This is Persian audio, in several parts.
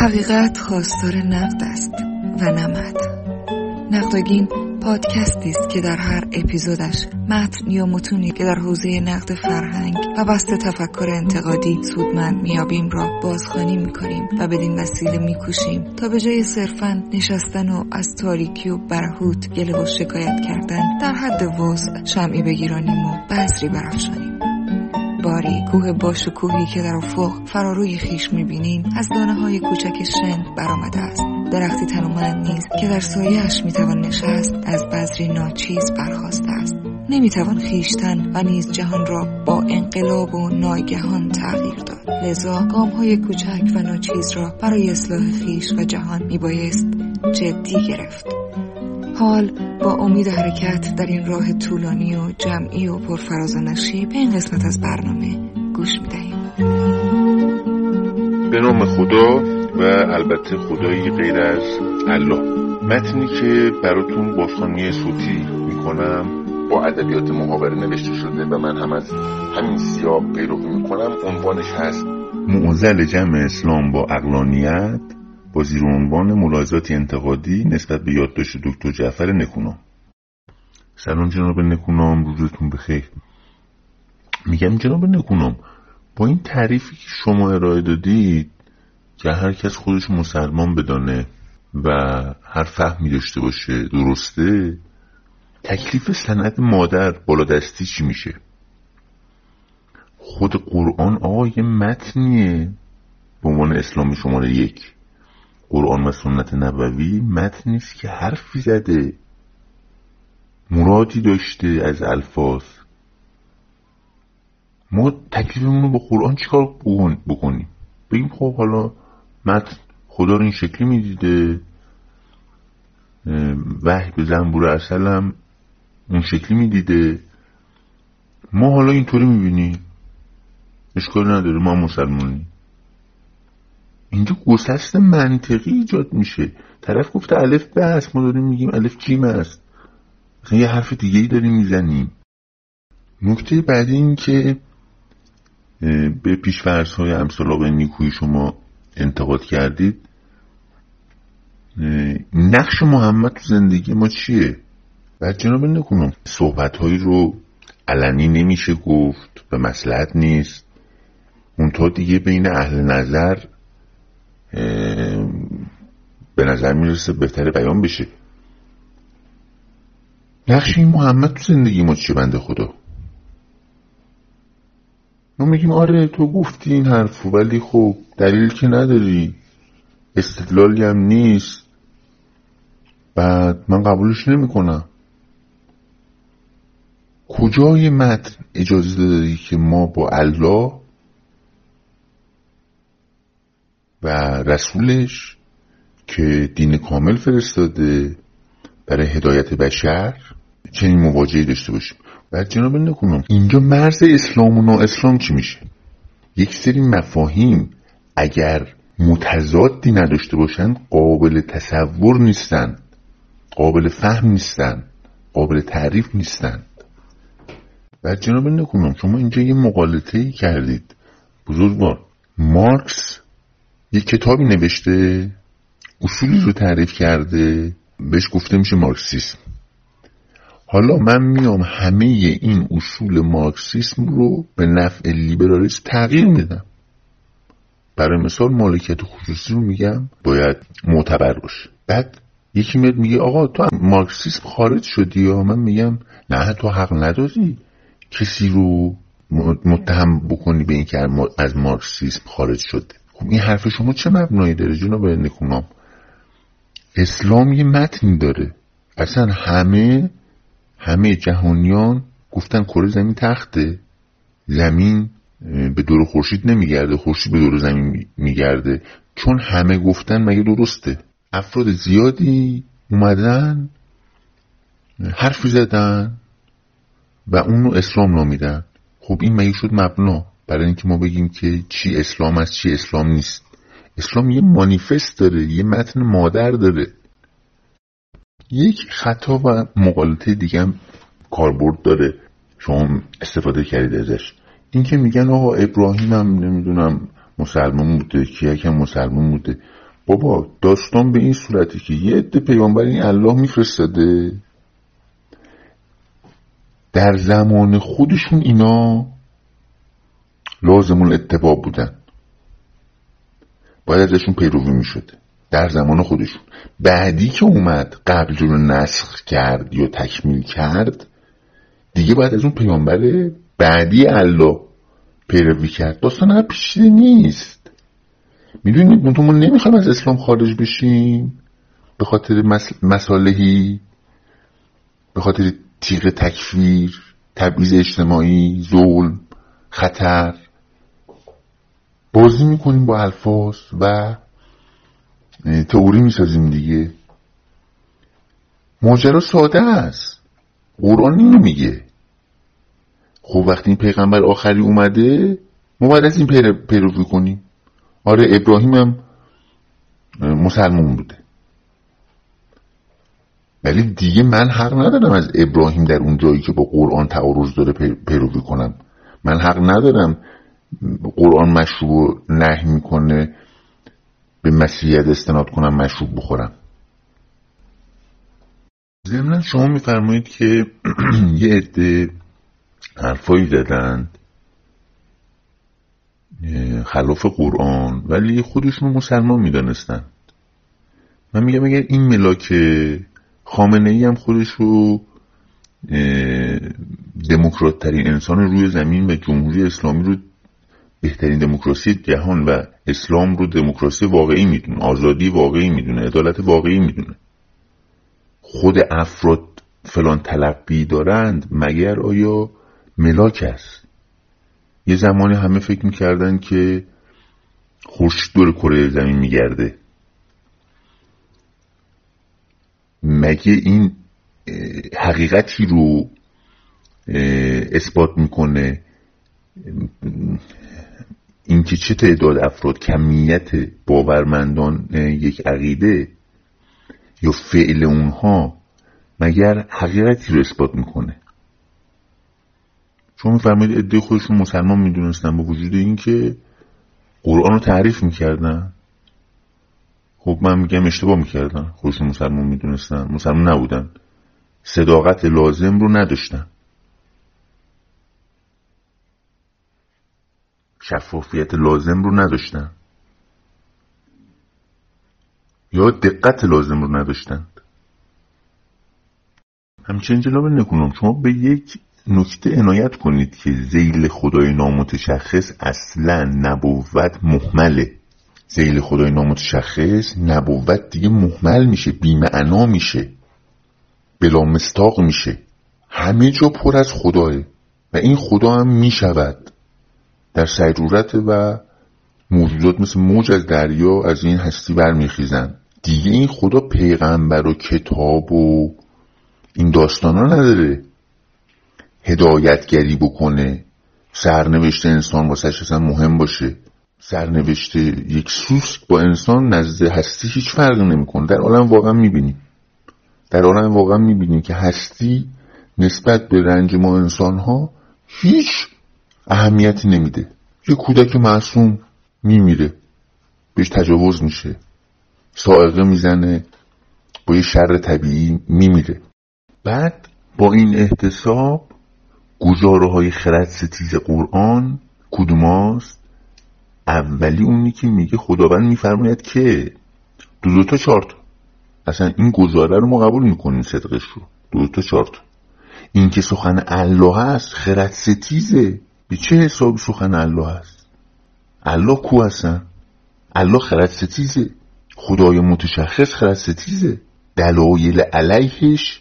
حقیقت خواستار نقد است و نمد نقدگین پادکستی است که در هر اپیزودش متن یا متونی که در حوزه نقد فرهنگ و بست تفکر انتقادی سودمند میابیم را بازخوانی می‌کنیم و بدین وسیله میکوشیم تا به جای صرفا نشستن و از تاریکی و برهوت گله و شکایت کردن در حد وضع شمعی بگیرانیم و بذری برافشانیم. باری کوه باشکوهی که در افق فراروی خیش می‌بینیم از دانه های کوچک شن برآمده است. درختی تنومند نیز که در سایهاش می‌توان نشست از بذری ناچیز برخواسته است. نمی‌توان خیشتن و نیز جهان را با انقلاب و ناگهان تغییر داد. لذا گام های کوچک و ناچیز را برای اصلاح خیش و جهان میبایست جدی گرفت. حال با امید حرکت در این راه طولانی و جمعی و پرفراز و نشیب به این قسمت از برنامه گوش می‌دهیم. به نام خدا و البته خدایی غیر از الله. متنی که براتون بازخوانی صوتی می‌کنم با ادبیات محاوره نوشته شده و من هم از همین سیاق پیروی می‌کنم. عنوانش هست معزل جمع اسلام با اقلانیت با زیر عنوان ملاحظات انتقادی نسبت به یادداشت دکتر جعفر نکونام. سلام جناب نکونام روزتون بخیر. میگم جناب نکونام با این تعریفی که شما ارائه دادید که هر کس خودش مسلمان بدانه و هر فهمی داشته باشه درسته تکلیف سند مادر بالادستی چی میشه؟ خود قرآن آقا یه متنیه به عنوان اسلامی شماره یک. قرآن و سنت نبوی متنی است که حرفی زده. مرادی داشته از الفاظ. ما تکلیفمون رو با قرآن چیکار بکنیم؟ بگیم خب حالا متن خدا رو این شکلی می‌دیده. وحی به زنبور اصلم اون شکلی می‌دیده. ما حالا اینطوری می‌بینیم. اشکال نداره ما مسلمانی اینجا گسست منطقی ایجاد میشه. طرف گفته الف به ما داریم میگیم الف جیم است. یه حرف دیگه ای داریم می‌زنیم. نکته بعدی این که به پیشفرس های امثال نیکوی شما انتقاد کردید. نقش محمد تو زندگی ما چیه؟ بعد جناب نکنم صحبت هایی رو علنی نمیشه گفت به مسلحت نیست. اون دیگه بین اهل نظر به نظر می‌رسه بهتر بیان بشه. نقش این محمد تو زندگی ما چیه بنده خدا؟ ما میگیم آره تو گفتی این حرفو ولی خب دلیل که نداری. استدلالی هم نیست. بعد من قبولش نمی‌کنم. کجای متن اجازه دادی که ما با الله رسولش که دین کامل فرستاده برای هدایت بشر. چنین مواجهی داشته باشیم. و جناب نکنم اینجا مرز اسلام و نا اسلام چی میشه؟ یک سری مفاهیم اگر متضادی نداشته باشند قابل تصور نیستند قابل فهم نیستند قابل تعریف نیستند. و جناب نکنم شما اینجا یه مقالطه ای کردید. بزرگوار مارکس یه کتابی نوشته اصولی رو تعریف کرده بهش گفته میشه مارکسیسم. حالا من میام همه این اصول مارکسیسم رو به نفع لیبرالیسم تغییر میدم برای مثال مالکیت خصوصی رو میگم باید معتبر باشه. بعد یکی میاد میگه آقا تو مارکسیسم خارج شدی؟ یا من میگم نه تو حق نداری کسی رو متهم بکنی به اینکه از مارکسیسم خارج شده. این حرف شما چه مبنایی داره جناب نکونام اسلام یه متنی داره. اصلا همه همه جهانیان گفتن کره زمین تخته. زمین به دور خورشید نمیگرده خورشید به دور زمین میگرده. چون همه گفتن مگه درسته؟ افراد زیادی اومدن حرفی زدن و اون رو اسلام نامیدن. خب این مگه شد مبنا؟ برای اینکه ما بگیم که چی اسلام است چی اسلام نیست. اسلام یه مانیفست داره یه متن مادر داره. یک خطا و مقالطه دیگه هم کاربرد داره. شما استفاده کردید ازش. اینکه میگن آقا ابراهیم هم نمی‌دونم مسلمان بوده کیک هم مسلمان بوده. بابا داستان به این صورتی که یه عده پیامبر این الله میفرستاده. در زمان خودشون اینا لازم اتباع بودن. باید ازشون پیروی می‌شده در زمان خودشون. بعدی که اومد قبل رو نسخ کرد یا تکمیل کرد دیگه باید از اون پیامبر بعدی الله پیروی کرد. داستان هر پیشیده نیست. می‌دونید ما نمی‌خوایم از اسلام خارج بشیم به خاطر مسالهی به خاطر تیغ تکفیر تبعیض اجتماعی ظلم خطر. بازی می‌کنیم با الفاظ و تئوری می‌سازیم دیگه. ماجرا ساده است. قرآن اینو میگه. خب وقتی این پیغمبر آخری اومده ما باید از این پیروی کنیم. آره ابراهیم هم مسلمون بوده. ولی دیگه من حق ندارم از ابراهیم در اون جایی که با قرآن تعارض داره پیروی کنم. من حق ندارم قرآن مشروب نه می‌کنه به مسیحیت استناد کنم مشروب بخورم. ضمنا شما میفرمایید که یه عده حرفایی زدند خلاف قرآن ولی خودشون مسلمان می‌دانستند. من میگم اگر این ملاک خامنه ای هم خودش رو دموکرات ترین انسان روی زمین و جمهوری اسلامی رو بهترین دموکراسی جهان و اسلام رو دموکراسی واقعی می‌دونه. آزادی واقعی می‌دونه. عدالت واقعی می‌دونه. خود افراد فلان تلقی دارند مگر آیا ملاک است؟ یه زمانی همه فکر می‌کردن که خورشید دور کره زمین میگرده. مگه این حقیقتی رو اثبات می‌کنه؟ اینکه چه تعداد افراد کمیت باورمندان یک عقیده یا فعل اونها مگر حقیقتی رو اثبات می‌کنه؟ چون میفرمایید عده خودشون مسلمان می‌دونستن با وجود اینکه قرآن رو تعریف می‌کردن. خب من میگم اشتباه می‌کردن. خودشون مسلمان می‌دونستن. مسلمان نبودن. صداقت لازم رو نداشتن. شفافیت لازم رو نداشتن؟ یا دقت لازم رو نداشتند همچنین جناب نکنم شما به یک نکته عنایت کنید که زیل خدای نامتشخص اصلا نبوت محمله. زیل خدای نامتشخص نبوت دیگه محمل میشه بیمعنا میشه بلا مستاق میشه. همه جا پر از خداه. و این خدا هم می‌شود. در سیرورت و موجودات مثل موج از دریا از این هستی برمیخیزن. دیگه این خدا پیغمبر و کتاب و این داستان ها نداره. هدایتگری بکنه. سرنوشت انسان واسه اصلا مهم باشه. سرنوشت یک سوسک با انسان نزد هستی هیچ فرق نمی‌کنه. در عالم واقعا می‌بینیم در عالم واقعا می‌بینیم که هستی نسبت به رنج ما انسان ها هیچ اهمیتی نمیده. یه کودک معصوم میمیره. بهش تجاوز میشه. سائقه می‌زنه. با یه شر طبیعی میمیره. بعد با این احتساب گزاره های خرد ستیز قرآن کدوماست؟ اولی اونی که میگه خداوند میفرماید که دو دو تا اصلا این گزاره رو ما قبول می‌کنیم صدقش رو. دو, دو تا این که سخن الله هست خرد ستیزه به چه حساب سخن الله هست؟ الله کو هستن؟ الله خرد ستیزه. خدای متشخص خرد ستیزه. دلایل علیهش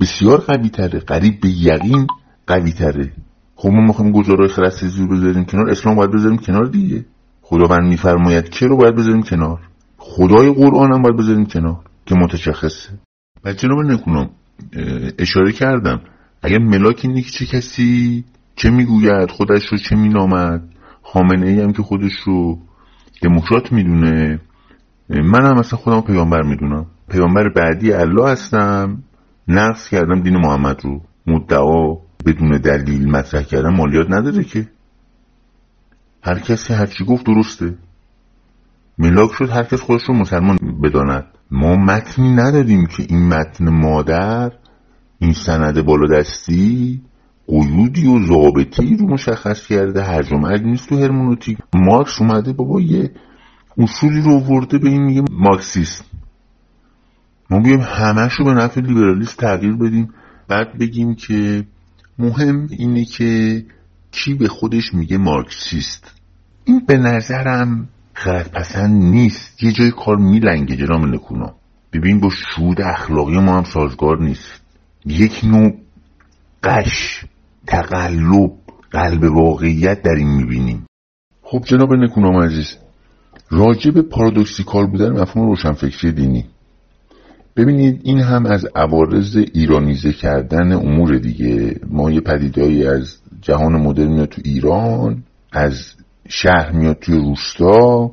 بسیار قوی تره قریب به یقین قوی تره خب ما می‌خوایم گزارای خرد ستیزی رو بذاریم کنار اسلام باید بذاریم کنار دیگه. خداوند میفرماید که رو باید بذاریم کنار. خدای قرآن هم باید بذاریم کنار که متشخصه. بچه رو نکنم اشاره کردم. اگر ملاک اینه که چه کسی چه می‌گوید؟ خودش رو چه مینامد؟ خامنه ای هم که خودش رو دموکرات می‌دونه. من هم مثلا خودم پیامبر می‌دونم. پیامبر بعدی الله هستم. نقص کردم دین محمد رو. مدعا بدون دلیل مطرح کردن مالیات نداره که. هر کسی هرچی گفت درسته. ملاک شد هر کس خودش رو مسلمان بداند. ما متنی نداریم که این متن مادر این سند بالادستی قیودی و ضابطی رو مشخص کرده هرج و نیست تو هرمونوتیک. مارکس اومده بابا یه اصولی رو ورده به این میگه مارکسیسم. ما بیایم همش رو به نفع لیبرالیست تغییر بدیم. بعد بگیم که مهم اینه که کی به خودش میگه مارکسیست. این به نظرم خرد پسند نیست. یه جای کار میلنگه جناب نکونا ببین با شود اخلاقی ما هم سازگار نیست. یک نوع قش. تقلب قلب واقعیت در این می‌بینیم. خب جناب نکونام عزیز راجع به پارادوکسیکال بودن مفهوم روشنفکری دینی. ببینید این هم از عوارض ایرانیزه کردن امور دیگه. ما یه پدیدهایی از جهان مدرن میاد تو ایران از شهر میاد توی روستا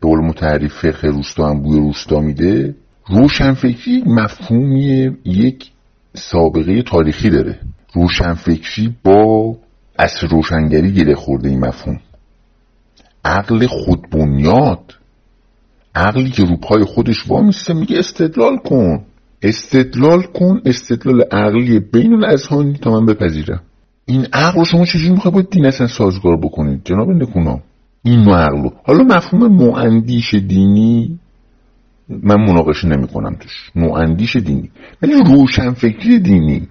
به قول متعریف فقه روستا هم بوی روستا میده. روشنفکری مفهومی یک سابقه تاریخی داره. روشنفکری با اصر روشنگری گره خورده این مفهوم. عقل خودبنیاد عقلی که رو پای خودش وامیسته میگه استدلال کن. استدلال کن استدلال عقلی بین الاذهانی تا من بپذیرم. این عقل رو شما چجوری می‌خوای با دین اصلا سازگار بکنید؟ جناب نکونا این نوع عقل حالا مفهوم نواندیش دینی من مناقشه نمی کنم توش. نواندیش دینی. ولی روشنفکری دینی.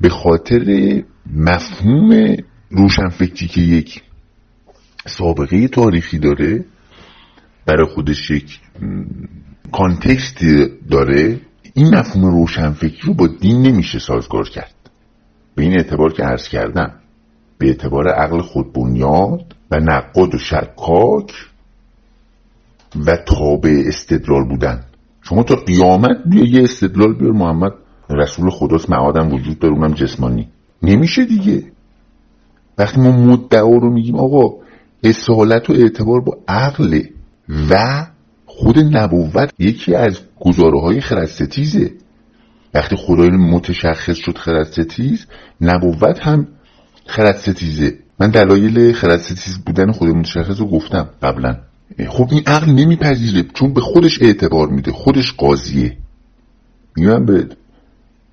به خاطر مفهوم روشنفکری که یک سابقه تاریخی داره برای خودش یک کانتکست داره این مفهوم روشنفکری رو با دین نمیشه سازگار کرد. به این اعتبار که عرض کردم به اعتبار عقل خودبنیاد و نقاد و شکاک و تابع استدلال بودن. شما تا قیامت بیا یه استدلال بیار محمد. رسول خداست معادم وجود داره اونم جسمانی. نمیشه دیگه. وقتی ما مدعا رو میگیم آقا اصالت و اعتبار با عقل و خود نبوت یکی از گزاره های خردستیزه وقتی خدای متشخص شد خردستیز نبوت هم خردستیزه من دلایل خردستیز بودن خدای متشخص رو گفتم قبلا. خب این عقل نمیپذیره چون به خودش اعتبار میده خودش قاضیه. میگم به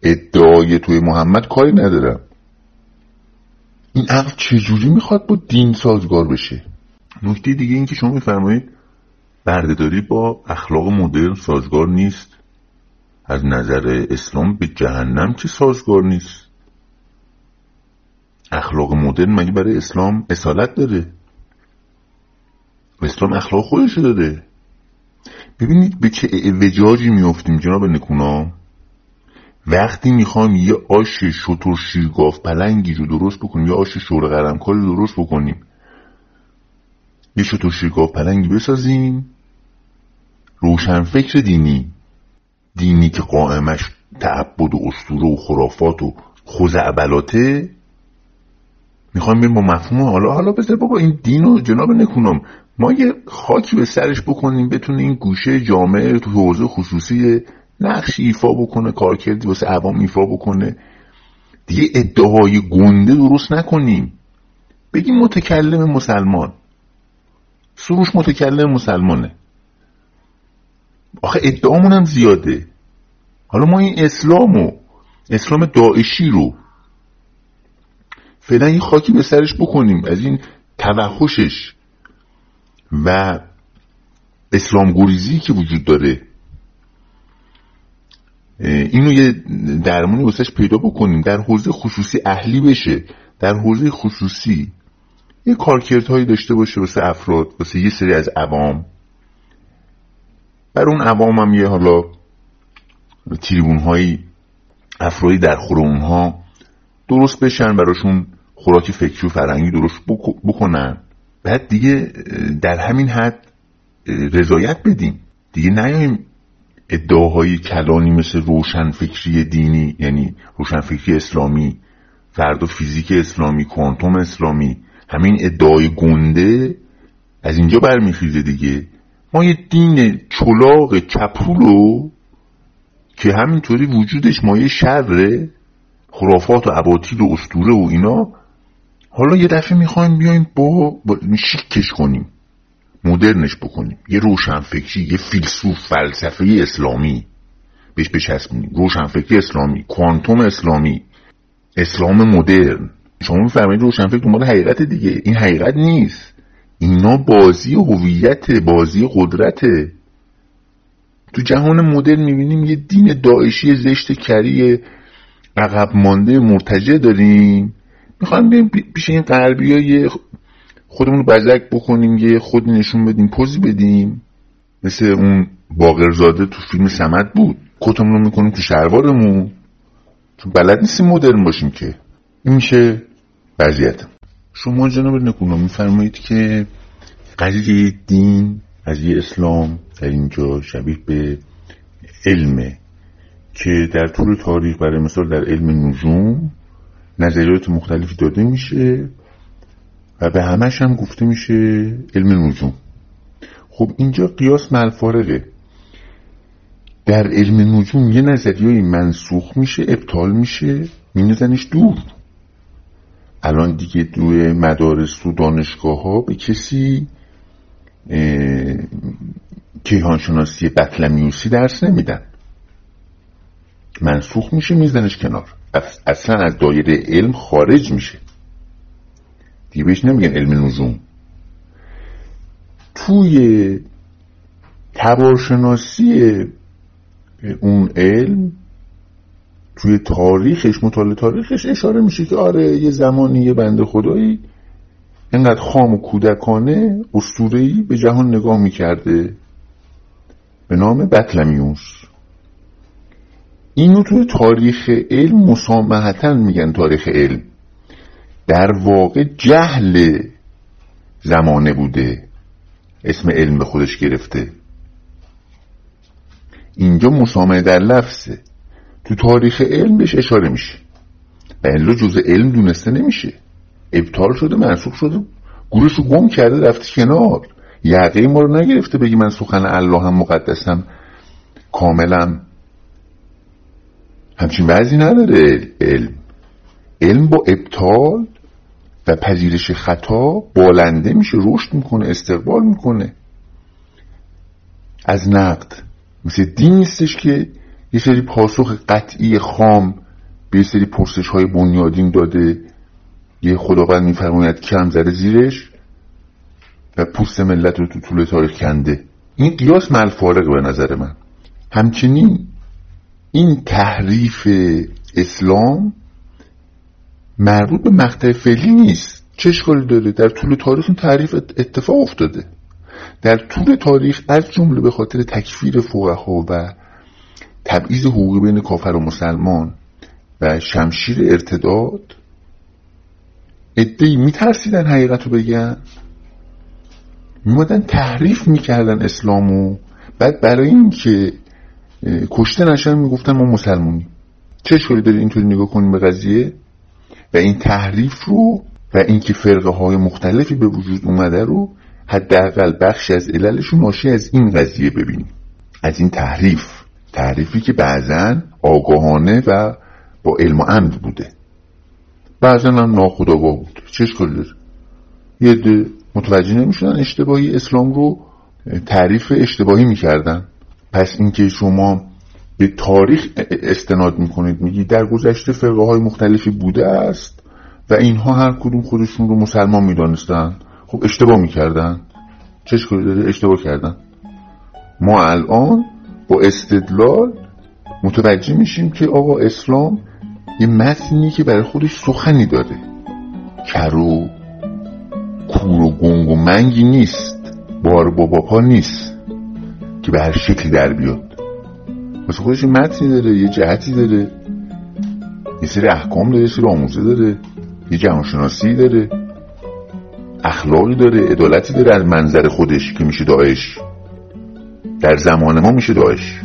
ادعای توی محمد کاری ندارم این عقل چجوری می‌خواد با دین سازگار بشه؟ نکته دیگه این که شما میفرمایید بردهداری با اخلاق مدرن سازگار نیست. از نظر اسلام به جهنم که سازگار نیست؟ اخلاق مدرن مگه برای اسلام اصالت داره؟ اسلام اخلاق خودش داره ببینید به چه وجاجی میافتیم جناب نکونا. وقتی می‌خوام یه آش شطور شیرگاف پلنگی رو درست بکنیم یا آش شور قرمکاری رو درست بکنیم یه شطور شیرگاف پلنگی بسازیم. روشن فکر دینی دینی که قائمش تعبد و اسطوره و خرافات و خوزعبلاته. می‌خوایم بریم با مفهوم حالا. حالا بذار بابا این دین رو جناب نکنم ما یه خاکی به سرش بکنیم بتونه این گوشه جامعه تو حوزه خصوصی نقش ایفا بکنه کارکردی واسه عوام ایفا بکنه. دیگه ادعای گنده درست نکنیم. بگیم متکلم مسلمان. سروش متکلم مسلمانه. آخه ادعامون هم زیاده. حالا ما این اسلام و اسلام داعشی رو فعلا یه خاکی به سرش بکنیم از این توحشش و اسلام گریزی که وجود داره. اینو یه درمانی واسش پیدا بکنیم در حوزه خصوصی اهلی بشه در حوزه خصوصی یه کارکردهایی داشته باشه واسه افراد واسه یه سری از عوام. بر اون عوام هم یه حالا تریبون هایی افرادی در خور اونها درست بشن براشون خوراک فکری و فرهنگی درست بکنن. بعد دیگه در همین حد رضایت بدیم. دیگه نیاییم ادعاهای کلانی مثل روشنفکری دینی یعنی روشنفکری اسلامی فرد و فیزیک اسلامی کوانتوم اسلامی همین ادعای گنده از اینجا برمیخیزه دیگه. ما یه دین چلاق چپولو که همینطوری وجودش مایه شره خرافات و عباطیل و استوره و اینا حالا یه دفعه می‌خوایم بیایم با, با شیکش کنیم. مدرنش بکنیم. یه روشنفکری یه فیلسوف فلسفه اسلامی. بهش بچسبونیم. روشنفکری اسلامی کوانتوم اسلامی. اسلام مدرن. شما میفرمایید روشنفکر دنبال حقیقت دیگه. این حقیقت نیست. اینا بازی هویت بازی قدرت. تو جهان مدرن می‌بینیم یه دین داعشی زشت کری عقب مانده مرتجع داریم. می‌خوایم بریم پیش این غربی های خودمون رو بزک بکنیم یه خودی نشون بدیم پوزی بدیم. مثل اون باقرزاده تو فیلم سمت بود. کتمون رو می‌کنیم تو شلوارمون. چون بلد نیستیم مدرن باشیم که. این میشه وضعیت. شما جناب نکونا میفرمایید که قضیه دین قضیه اسلام در اینجا شبیه به علمه که در طول تاریخ برای مثال در علم نجوم نظریات مختلفی داده میشه. و به همش هم گفته میشه علم نجوم. خب اینجا قیاس ملفارقه در علم نجوم یه نظریه منسوخ میشه ابطال میشه مینزنش دور. الان دیگه دوی مدارس و دانشگاه ها به کسی کیهانشناسی بطلمیوسی درس نمیدن. منسوخ میشه میزنش کنار. اصلا از دایره علم خارج میشه. دیگه بهش نمیگن علم نجوم. توی تبارشناسی اون علم توی تاریخش مطالعه تاریخش اشاره میشه که آره یه زمانی یه بنده خدایی اینقدر خام و کودکانه استورهی به جهان نگاه می‌کرده به نام بطلمیوس. اینو توی تاریخ علم مسامحتا میگن تاریخ علم. در واقع جهل زمانه بوده. اسم علم به خودش گرفته. اینجا مسامحه در لفظه. تو تاریخ علم بهش اشاره میشه. و جز علم دونسته نمیشه. ابطال شده منسوخ شده رو گم کرده رفته کنار. یقه ما رو نگرفته بگی من سخن الله هم مقدسم کاملم. همچین بعضی نداره علم. علم با ابطال و پذیرش خطا بالنده میشه رشد می‌کنه استقبال می‌کنه. از نقد. مثل دین نیستش که یه سری پاسخ قطعی خام به یه سری پرسش های بنیادین داده. یه خداوند میفرماید کم زده زیرش و پوست ملت رو تو طول تاریخ کنده. این قیاس ملفارق به نظر من. همچنین این تحریف اسلام مربوط به مقطع فعلی نیست. چه اشکالی داره. در طول تاریخ این تحریف اتفاق افتاده. در طول تاریخ از جمله به خاطر تکفیر فقها و تبعیض حقوقی بین کافر و مسلمان و شمشیر ارتداد ادهی میترسیدن حقیقت رو بگن. میمادن تحریف می‌کردن اسلامو. بعد برای اینکه کشته نشن می‌گفتن ما مسلمونیم. چه اشکالی داره اینطوری نگاه کنیم به قضیه. و این تحریف رو و اینکه فرقه های مختلفی به وجود اومده رو حداقل بخشی از عللشون ناشی از این قضیه ببینیم. از این تحریف. تحریفی که بعضا آگاهانه و با علم و عمد بوده. بعضا هم ناخداگاه بود. اشکالی داره یه متوجه نمی‌شدن اشتباهی اسلام رو تعریف اشتباهی می‌کردن. پس اینکه شما به تاریخ استناد می‌کنید. میگی در گذشته فرقه های مختلفی بوده است و اینها هر کدوم خودشون رو مسلمان می‌دانستن. خب اشتباه می‌کردن. چه داره؟ اشتباه کردن. ما الان با استدلال متوجه میشیم که آقا اسلام یه متنی که برای خودش سخنی داره کرو کور و گنگ و منگی نیست. بار بابا پا نیست. که به هر شکلی در بیاد. واسه خودش یه متنی داره یه جهتی داره. یه سری احکام داره یه سری آموزه داره. یه جهانشناسی داره. اخلاقی داره عدالتی داره از منظر خودش که میشه داعش. در زمان ما میشه داعش.